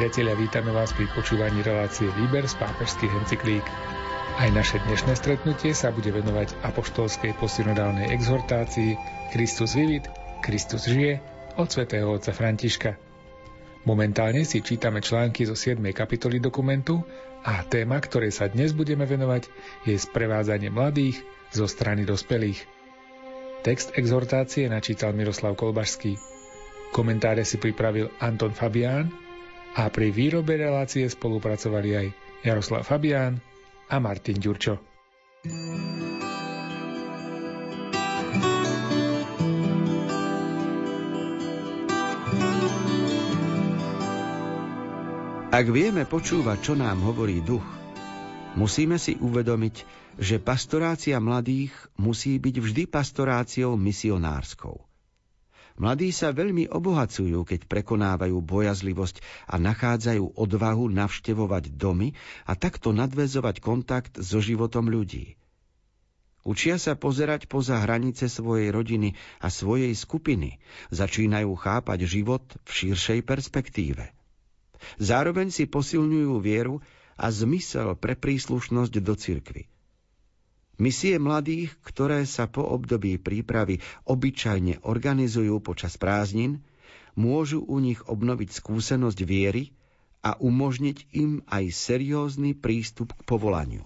priatelia, vítame vás pri počúvaní relácie Výber z pápežských encyklík. Aj naše dnešné stretnutie sa bude venovať apoštolskej posynodálnej exhortácii Kristus vivit, Kristus žije od svätého otca Františka. Momentálne si čítame články zo 7. kapitoly dokumentu a téma, ktorej sa dnes budeme venovať, je sprevádzanie mladých zo strany dospelých. Text exhortácie načítal Miroslav Kolbašský. Komentáre si pripravil Anton Fabián a pri výrobe relácie spolupracovali aj Jaroslav Fabián a Martin Ďurčo. Ak vieme počúvať, čo nám hovorí duch, musíme si uvedomiť, že pastorácia mladých musí byť vždy pastoráciou misionárskou. Mladí sa veľmi obohacujú, keď prekonávajú bojazlivosť a nachádzajú odvahu navštevovať domy a takto nadvezovať kontakt so životom ľudí. Učia sa pozerať poza hranice svojej rodiny a svojej skupiny, začínajú chápať život v širšej perspektíve. Zároveň si posilňujú vieru a zmysel pre príslušnosť do cirkvy. Misie mladých, ktoré sa po období prípravy obyčajne organizujú počas prázdnin, môžu u nich obnoviť skúsenosť viery a umožniť im aj seriózny prístup k povolaniu.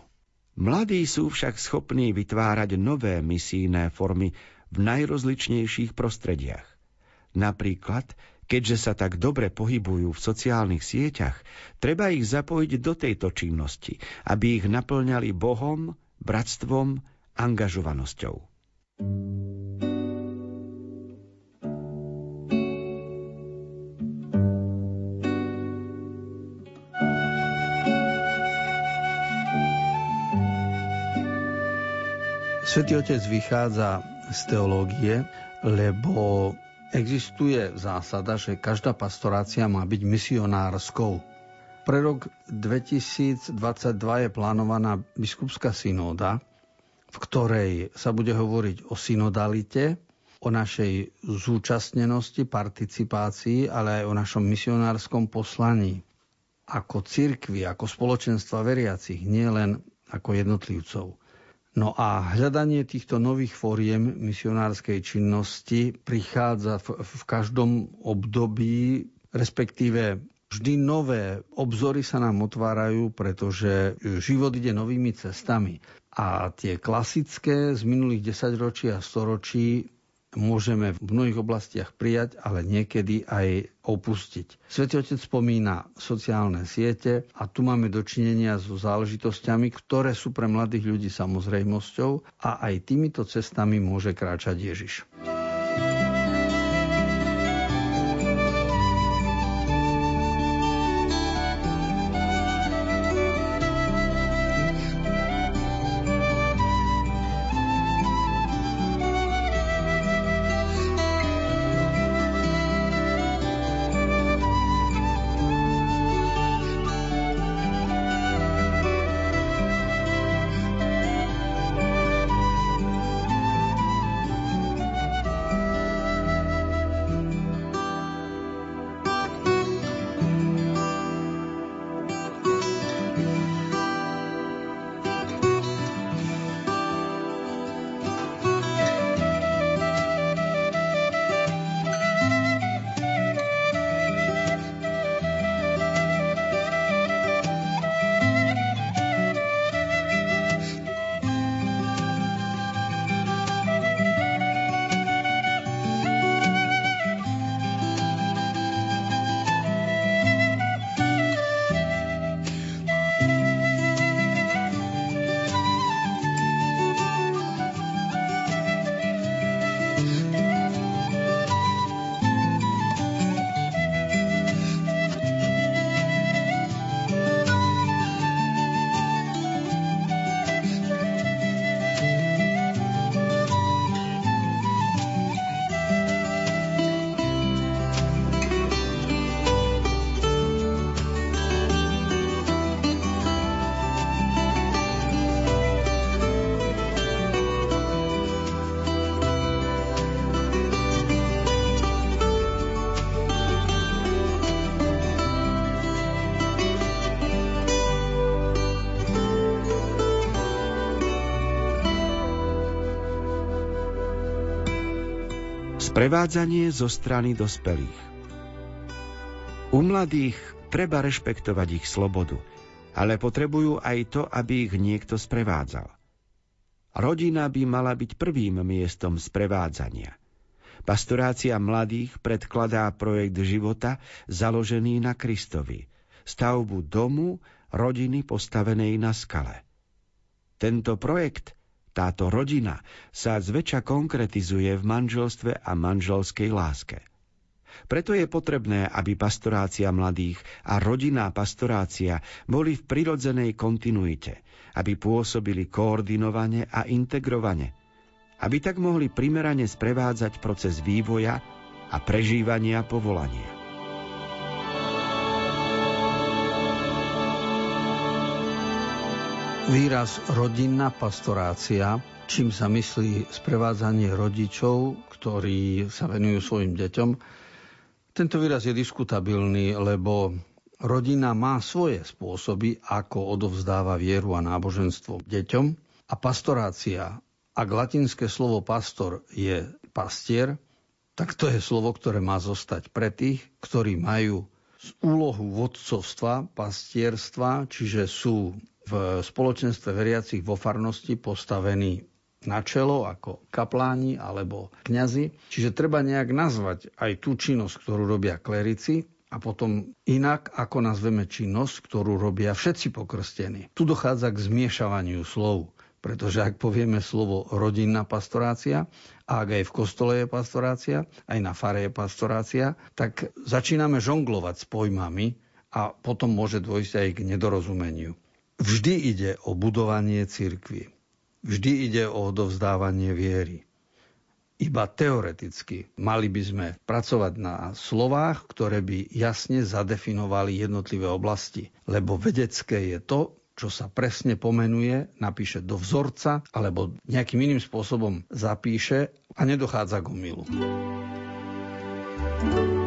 Mladí sú však schopní vytvárať nové misijné formy v najrozličnejších prostrediach. Napríklad, keďže sa tak dobre pohybujú v sociálnych sieťach, treba ich zapojiť do tejto činnosti, aby ich naplňali Bohom, bratstvom, angažovanosťou. Svetý Otec vychádza z teológie, lebo existuje zásada, že každá pastorácia má byť misionárskou. Pre rok 2022 je plánovaná biskupská synóda, v ktorej sa bude hovoriť o synodalite, o našej zúčastnenosti, participácii, ale aj o našom misionárskom poslaní ako cirkvi, ako spoločenstva veriacich, nie len ako jednotlivcov. No a hľadanie týchto nových fóriem misionárskej činnosti prichádza v, v každom období, respektíve Vždy nové obzory sa nám otvárajú, pretože život ide novými cestami. A tie klasické z minulých desaťročí a storočí môžeme v mnohých oblastiach prijať, ale niekedy aj opustiť. Svetý Otec spomína sociálne siete a tu máme dočinenia so záležitosťami, ktoré sú pre mladých ľudí samozrejmosťou a aj týmito cestami môže kráčať Ježiš. Sprevádzanie zo strany dospelých U mladých treba rešpektovať ich slobodu, ale potrebujú aj to, aby ich niekto sprevádzal. Rodina by mala byť prvým miestom sprevádzania. Pastorácia mladých predkladá projekt života založený na Kristovi, stavbu domu, rodiny postavenej na skale. Tento projekt, táto rodina, sa zväčša konkretizuje v manželstve a manželskej láske. Preto je potrebné, aby pastorácia mladých a rodinná pastorácia boli v prirodzenej kontinuite, aby pôsobili koordinovane a integrovane, aby tak mohli primerane sprevádzať proces vývoja a prežívania povolania. Výraz rodinná pastorácia, čím sa myslí sprevádzanie rodičov, ktorí sa venujú svojim deťom, tento výraz je diskutabilný, lebo rodina má svoje spôsoby, ako odovzdáva vieru a náboženstvo deťom. A pastorácia, ak latinské slovo pastor je pastier, tak to je slovo, ktoré má zostať pre tých, ktorí majú úlohu vodcovstva, pastierstva, čiže sú v spoločenstve veriacich vo farnosti postavení na čelo ako kapláni alebo kňazi. Čiže treba nejak nazvať aj tú činnosť, ktorú robia klerici a potom inak, ako nazveme činnosť, ktorú robia všetci pokrstení. Tu dochádza k zmiešavaniu slov, pretože ak povieme slovo rodinná pastorácia, a ak aj v kostole je pastorácia, aj na fare je pastorácia, tak začíname žonglovať s pojmami a potom môže dôjsť aj k nedorozumeniu. Vždy ide o budovanie cirkvy. Vždy ide o odovzdávanie viery. Iba teoreticky mali by sme pracovať na slovách, ktoré by jasne zadefinovali jednotlivé oblasti. Lebo vedecké je to, čo sa presne pomenuje, napíše do vzorca alebo nejakým iným spôsobom zapíše a nedochádza k umilu. thank you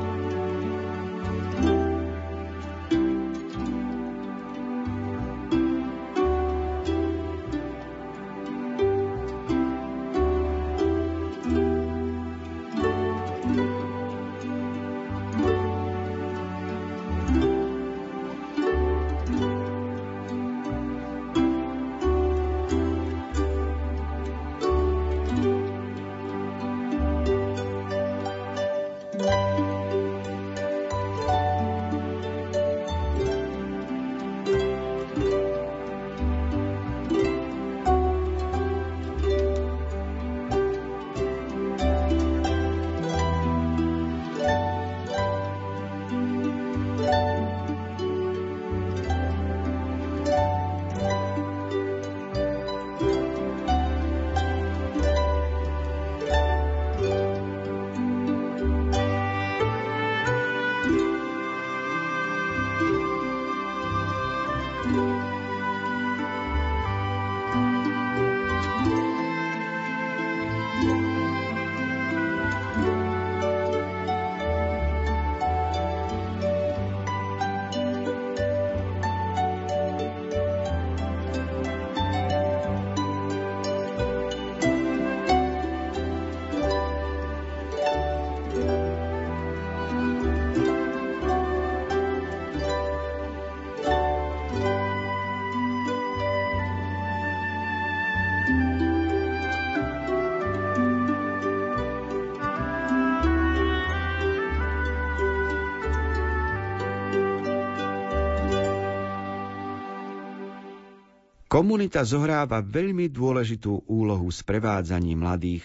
Komunita zohráva veľmi dôležitú úlohu s prevádzaním mladých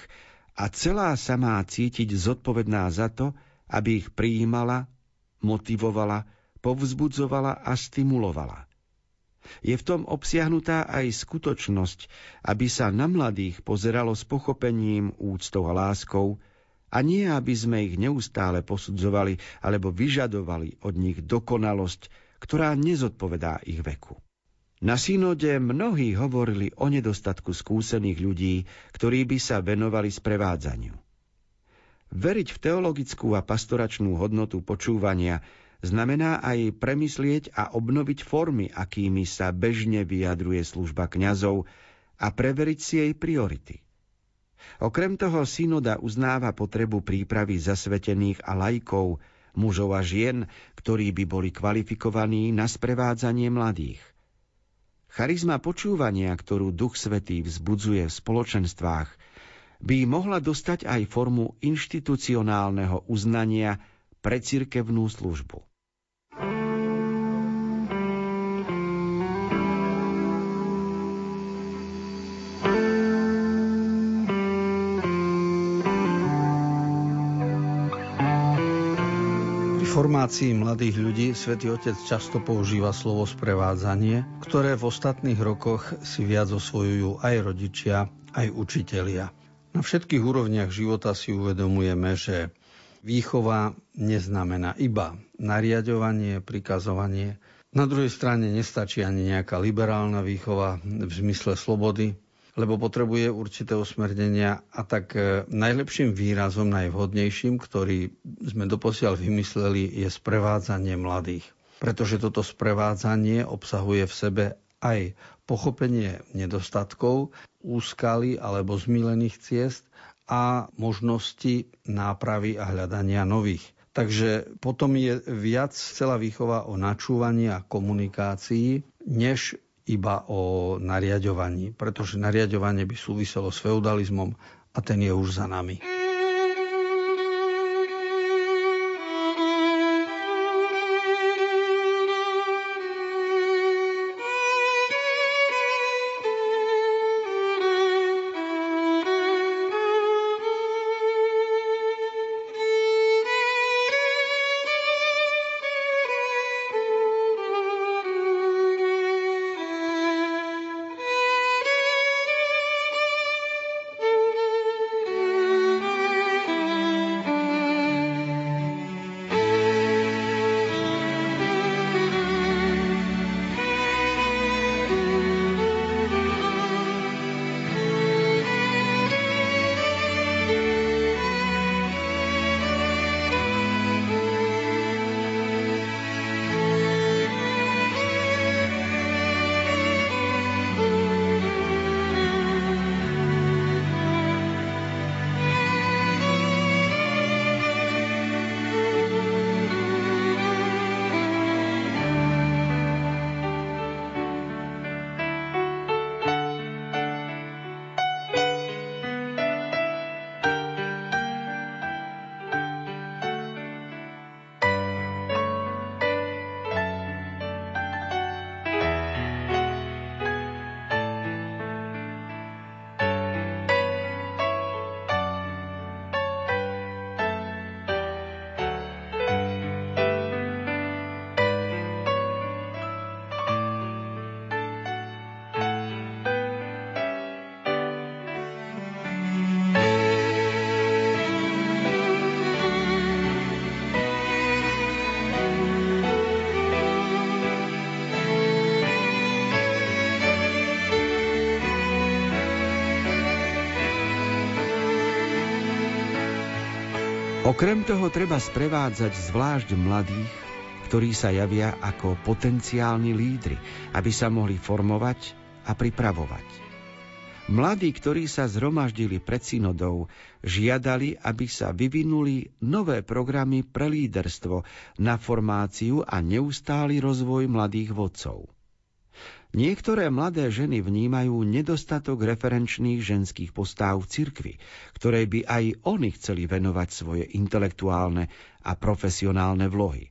a celá sa má cítiť zodpovedná za to, aby ich prijímala, motivovala, povzbudzovala a stimulovala. Je v tom obsiahnutá aj skutočnosť, aby sa na mladých pozeralo s pochopením, úctou a láskou, a nie aby sme ich neustále posudzovali alebo vyžadovali od nich dokonalosť, ktorá nezodpovedá ich veku. Na synode mnohí hovorili o nedostatku skúsených ľudí, ktorí by sa venovali sprevádzaniu. Veriť v teologickú a pastoračnú hodnotu počúvania znamená aj premyslieť a obnoviť formy, akými sa bežne vyjadruje služba kňazov a preveriť si jej priority. Okrem toho synoda uznáva potrebu prípravy zasvetených a lajkov, mužov a žien, ktorí by boli kvalifikovaní na sprevádzanie mladých. Charizma počúvania, ktorú Duch Svetý vzbudzuje v spoločenstvách, by mohla dostať aj formu inštitucionálneho uznania pre cirkevnú službu. Formácii mladých ľudí svätý Otec často používa slovo sprevádzanie, ktoré v ostatných rokoch si viac osvojujú aj rodičia, aj učitelia. Na všetkých úrovniach života si uvedomujeme, že výchova neznamená iba nariadovanie, prikazovanie. Na druhej strane nestačí ani nejaká liberálna výchova v zmysle slobody, lebo potrebuje určité usmernenia a tak e, najlepším výrazom, najvhodnejším, ktorý sme doposiaľ vymysleli, je sprevádzanie mladých. Pretože toto sprevádzanie obsahuje v sebe aj pochopenie nedostatkov, úskaly alebo zmílených ciest a možnosti nápravy a hľadania nových. Takže potom je viac celá výchova o načúvaní a komunikácii, než iba o nariadovaní, pretože nariadovanie by súviselo s feudalizmom a ten je už za nami. Okrem toho treba sprevádzať zvlášť mladých, ktorí sa javia ako potenciálni lídry, aby sa mohli formovať a pripravovať. Mladí, ktorí sa zhromaždili pred synodou, žiadali, aby sa vyvinuli nové programy pre líderstvo na formáciu a neustály rozvoj mladých vodcov. Niektoré mladé ženy vnímajú nedostatok referenčných ženských postáv v cirkvi, ktoré by aj oni chceli venovať svoje intelektuálne a profesionálne vlohy.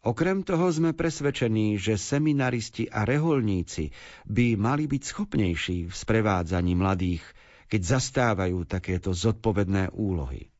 Okrem toho sme presvedčení, že seminaristi a reholníci by mali byť schopnejší v sprevádzaní mladých, keď zastávajú takéto zodpovedné úlohy.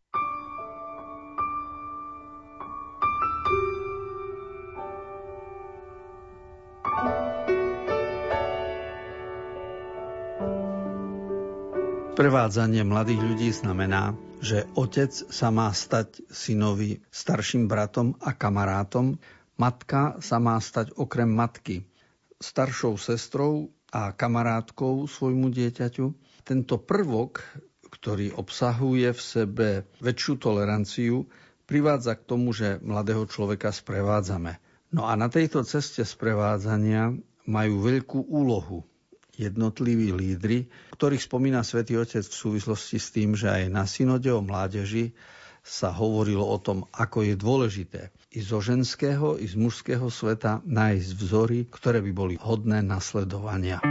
Prevádzanie mladých ľudí znamená, že otec sa má stať synovi starším bratom a kamarátom, matka sa má stať okrem matky staršou sestrou a kamarátkou svojmu dieťaťu. Tento prvok, ktorý obsahuje v sebe väčšiu toleranciu, privádza k tomu, že mladého človeka sprevádzame. No a na tejto ceste sprevádzania majú veľkú úlohu jednotliví lídry, ktorých spomína svätý Otec v súvislosti s tým, že aj na synode o mládeži sa hovorilo o tom, ako je dôležité i zo ženského, i z mužského sveta nájsť vzory, ktoré by boli hodné nasledovania.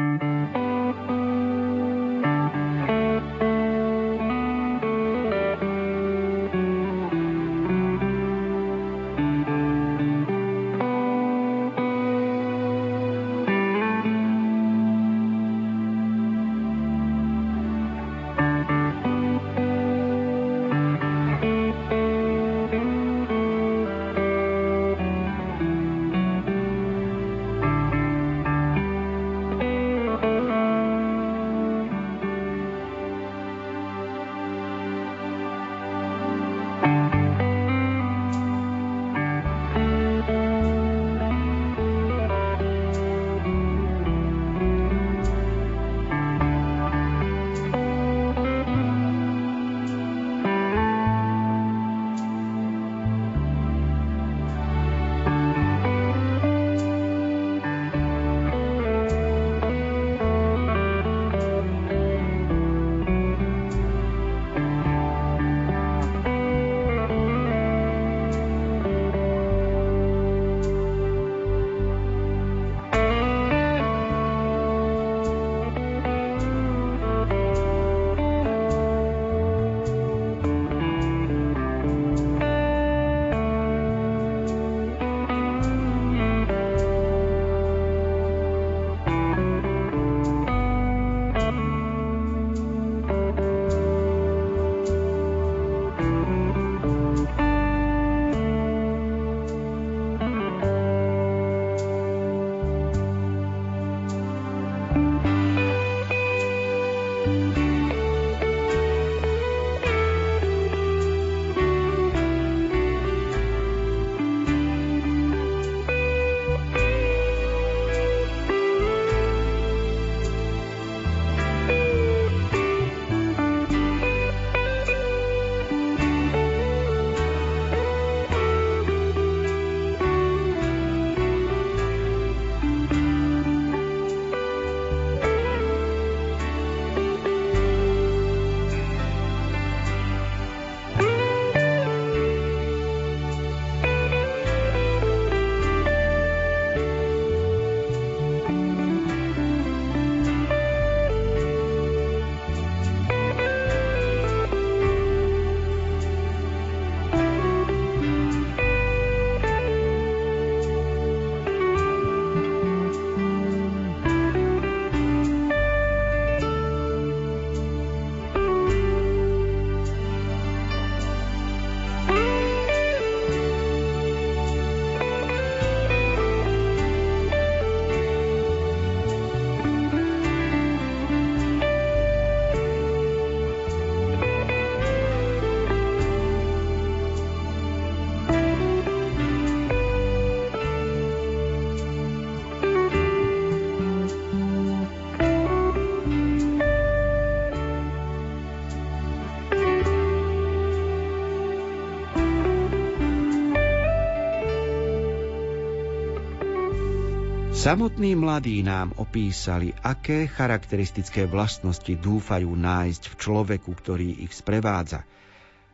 Samotní mladí nám opísali, aké charakteristické vlastnosti dúfajú nájsť v človeku, ktorý ich sprevádza.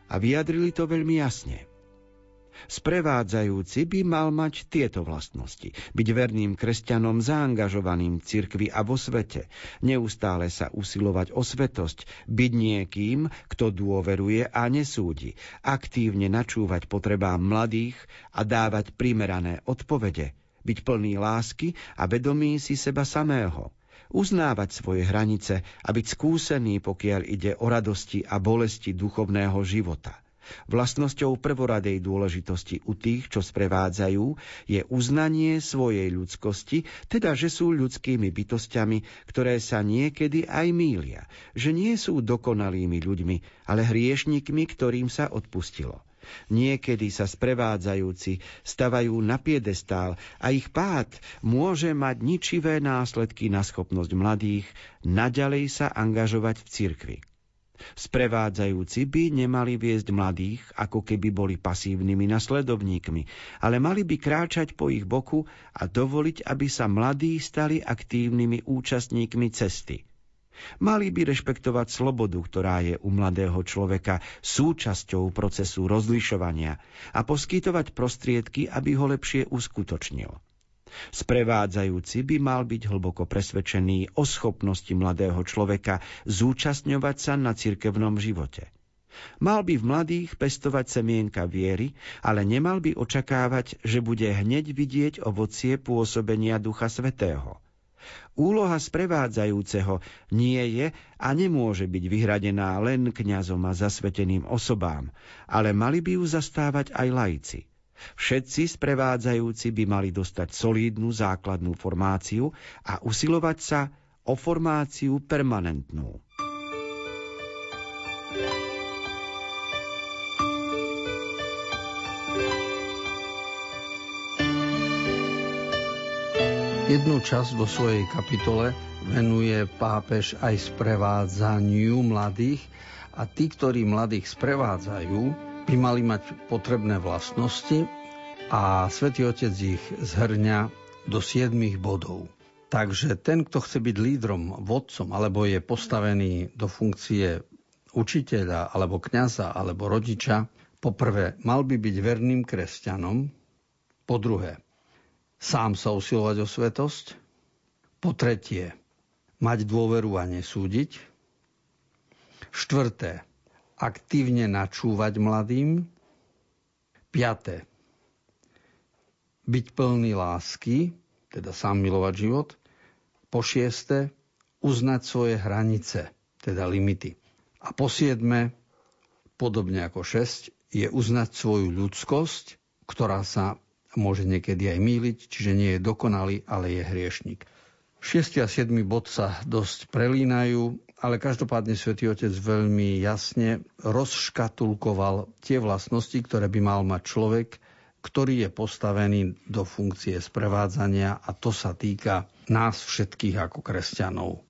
A vyjadrili to veľmi jasne. Sprevádzajúci by mal mať tieto vlastnosti. Byť verným kresťanom zaangažovaným v cirkvi a vo svete. Neustále sa usilovať o svetosť. Byť niekým, kto dôveruje a nesúdi. Aktívne načúvať potrebám mladých a dávať primerané odpovede – byť plný lásky a vedomý si seba samého, uznávať svoje hranice a byť skúsený, pokiaľ ide o radosti a bolesti duchovného života. Vlastnosťou prvoradej dôležitosti u tých, čo sprevádzajú, je uznanie svojej ľudskosti, teda že sú ľudskými bytostiami, ktoré sa niekedy aj mília, že nie sú dokonalými ľuďmi, ale hriešnikmi, ktorým sa odpustilo. Niekedy sa sprevádzajúci stavajú na piedestál a ich pád môže mať ničivé následky na schopnosť mladých naďalej sa angažovať v cirkvi. Sprevádzajúci by nemali viesť mladých, ako keby boli pasívnymi nasledovníkmi, ale mali by kráčať po ich boku a dovoliť, aby sa mladí stali aktívnymi účastníkmi cesty. Mali by rešpektovať slobodu, ktorá je u mladého človeka súčasťou procesu rozlišovania a poskytovať prostriedky, aby ho lepšie uskutočnil. Sprevádzajúci by mal byť hlboko presvedčený o schopnosti mladého človeka zúčastňovať sa na cirkevnom živote. Mal by v mladých pestovať semienka viery, ale nemal by očakávať, že bude hneď vidieť ovocie pôsobenia Ducha Svetého. Úloha sprevádzajúceho nie je a nemôže byť vyhradená len kňazom a zasveteným osobám, ale mali by ju zastávať aj laici. Všetci sprevádzajúci by mali dostať solídnu základnú formáciu a usilovať sa o formáciu permanentnú. Jednu časť vo svojej kapitole venuje pápež aj sprevádzaniu mladých a tí, ktorí mladých sprevádzajú, by mali mať potrebné vlastnosti a Svetý Otec ich zhrňa do siedmých bodov. Takže ten, kto chce byť lídrom, vodcom, alebo je postavený do funkcie učiteľa, alebo kňaza, alebo rodiča, poprvé, mal by byť verným kresťanom, po druhé, sám sa usilovať o svetosť, po tretie, mať dôveru a nesúdiť, štvrté, aktívne načúvať mladým. Piaté. Byť plný lásky, teda sám milovať život. Po šieste. Uznať svoje hranice, teda limity. A po siedme, podobne ako šesť, je uznať svoju ľudskosť, ktorá sa môže niekedy aj míliť, čiže nie je dokonalý, ale je hriešnik. 6. a 7. bod sa dosť prelínajú ale každopádne svätý Otec veľmi jasne rozškatulkoval tie vlastnosti, ktoré by mal mať človek, ktorý je postavený do funkcie sprevádzania a to sa týka nás všetkých ako kresťanov.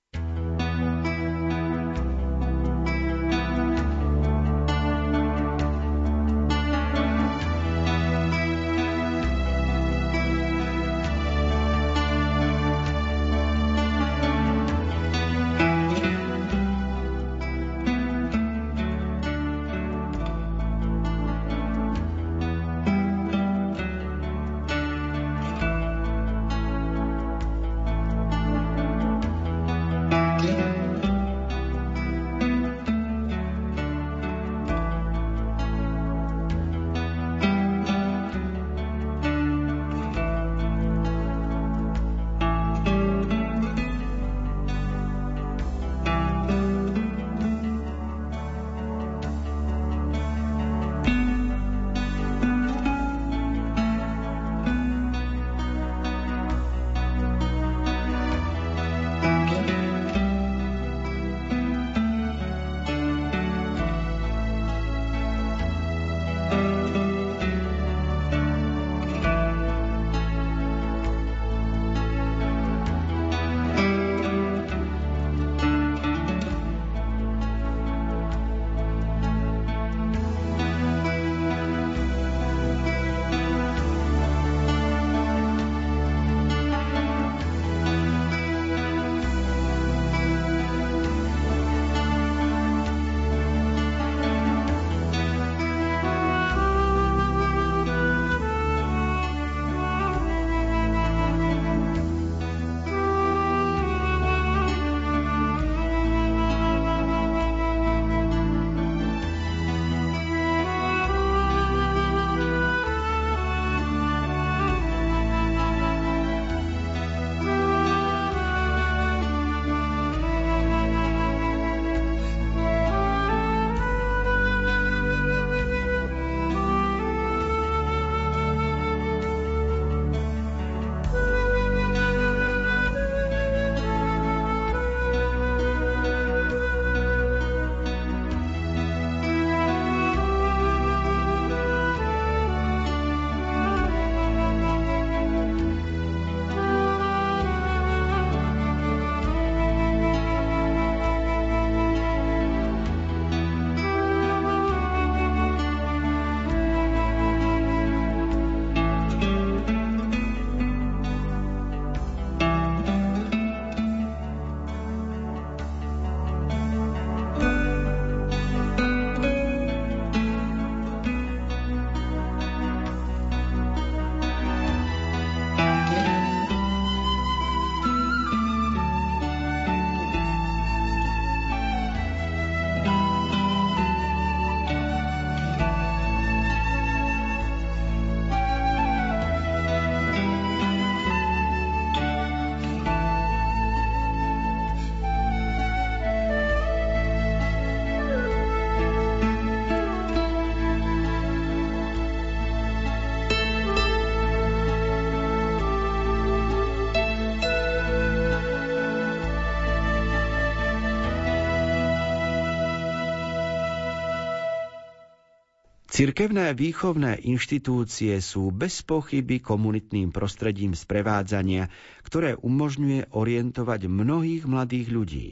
Cirkevné výchovné inštitúcie sú bez pochyby komunitným prostredím sprevádzania, ktoré umožňuje orientovať mnohých mladých ľudí,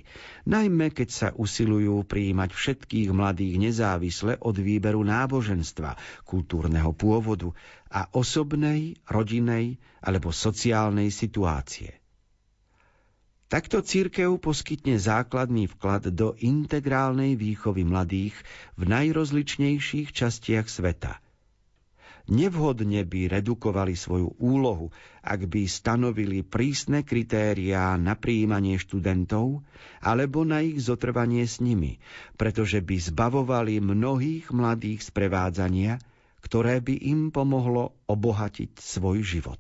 najmä keď sa usilujú prijímať všetkých mladých nezávisle od výberu náboženstva, kultúrneho pôvodu a osobnej, rodinej alebo sociálnej situácie. Takto církev poskytne základný vklad do integrálnej výchovy mladých v najrozličnejších častiach sveta. Nevhodne by redukovali svoju úlohu, ak by stanovili prísne kritériá na príjmanie študentov alebo na ich zotrvanie s nimi, pretože by zbavovali mnohých mladých sprevádzania, ktoré by im pomohlo obohatiť svoj život.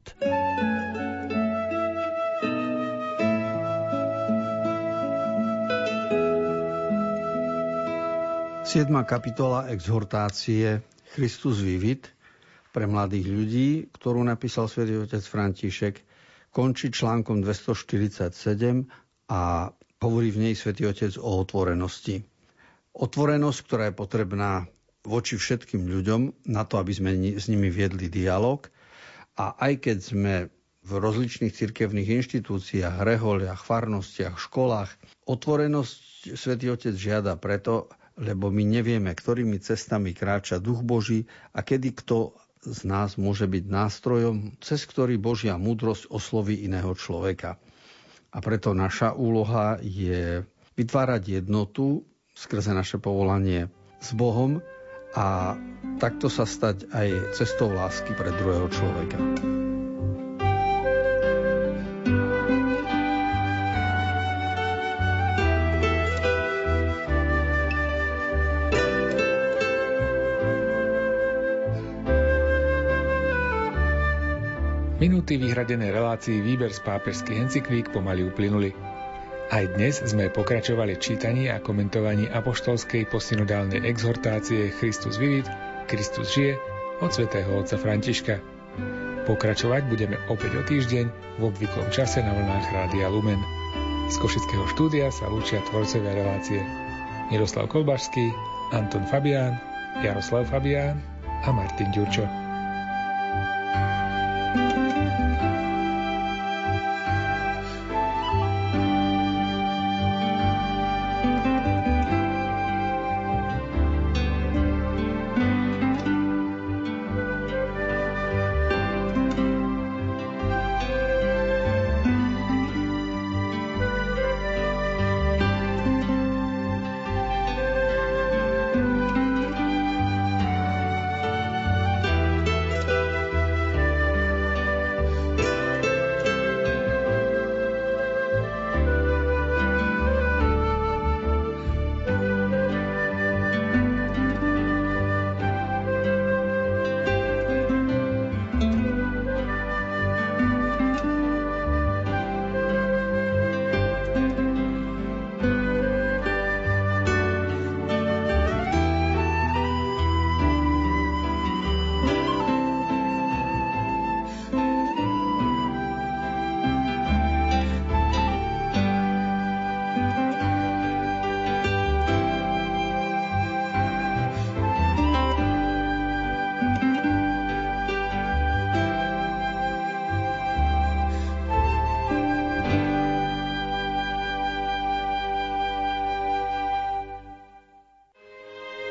7. kapitola exhortácie Christus vivit pre mladých ľudí, ktorú napísal svätý otec František, končí článkom 247 a hovorí v nej svätý otec o otvorenosti. Otvorenosť, ktorá je potrebná voči všetkým ľuďom, na to, aby sme s nimi viedli dialog. A aj keď sme v rozličných cirkevných inštitúciách, reholiach, farnostiach, školách, otvorenosť svätý Otec žiada preto, lebo my nevieme, ktorými cestami kráča Duch Boží a kedy kto z nás môže byť nástrojom, cez ktorý Božia múdrosť osloví iného človeka. A preto naša úloha je vytvárať jednotu skrze naše povolanie s Bohom a takto sa stať aj cestou lásky pre druhého človeka. Minúty vyhradené relácii výber z pápežských encyklík pomaly uplynuli. Aj dnes sme pokračovali čítaní a komentovaní apoštolskej posynodálnej exhortácie Christus vivit, Kristus žije od svätého otca Františka. Pokračovať budeme opäť o týždeň v obvyklom čase na vlnách Rádia Lumen. Z Košického štúdia sa lúčia tvorcové relácie Miroslav Kolbašský, Anton Fabián, Jaroslav Fabián a Martin Ďurčo.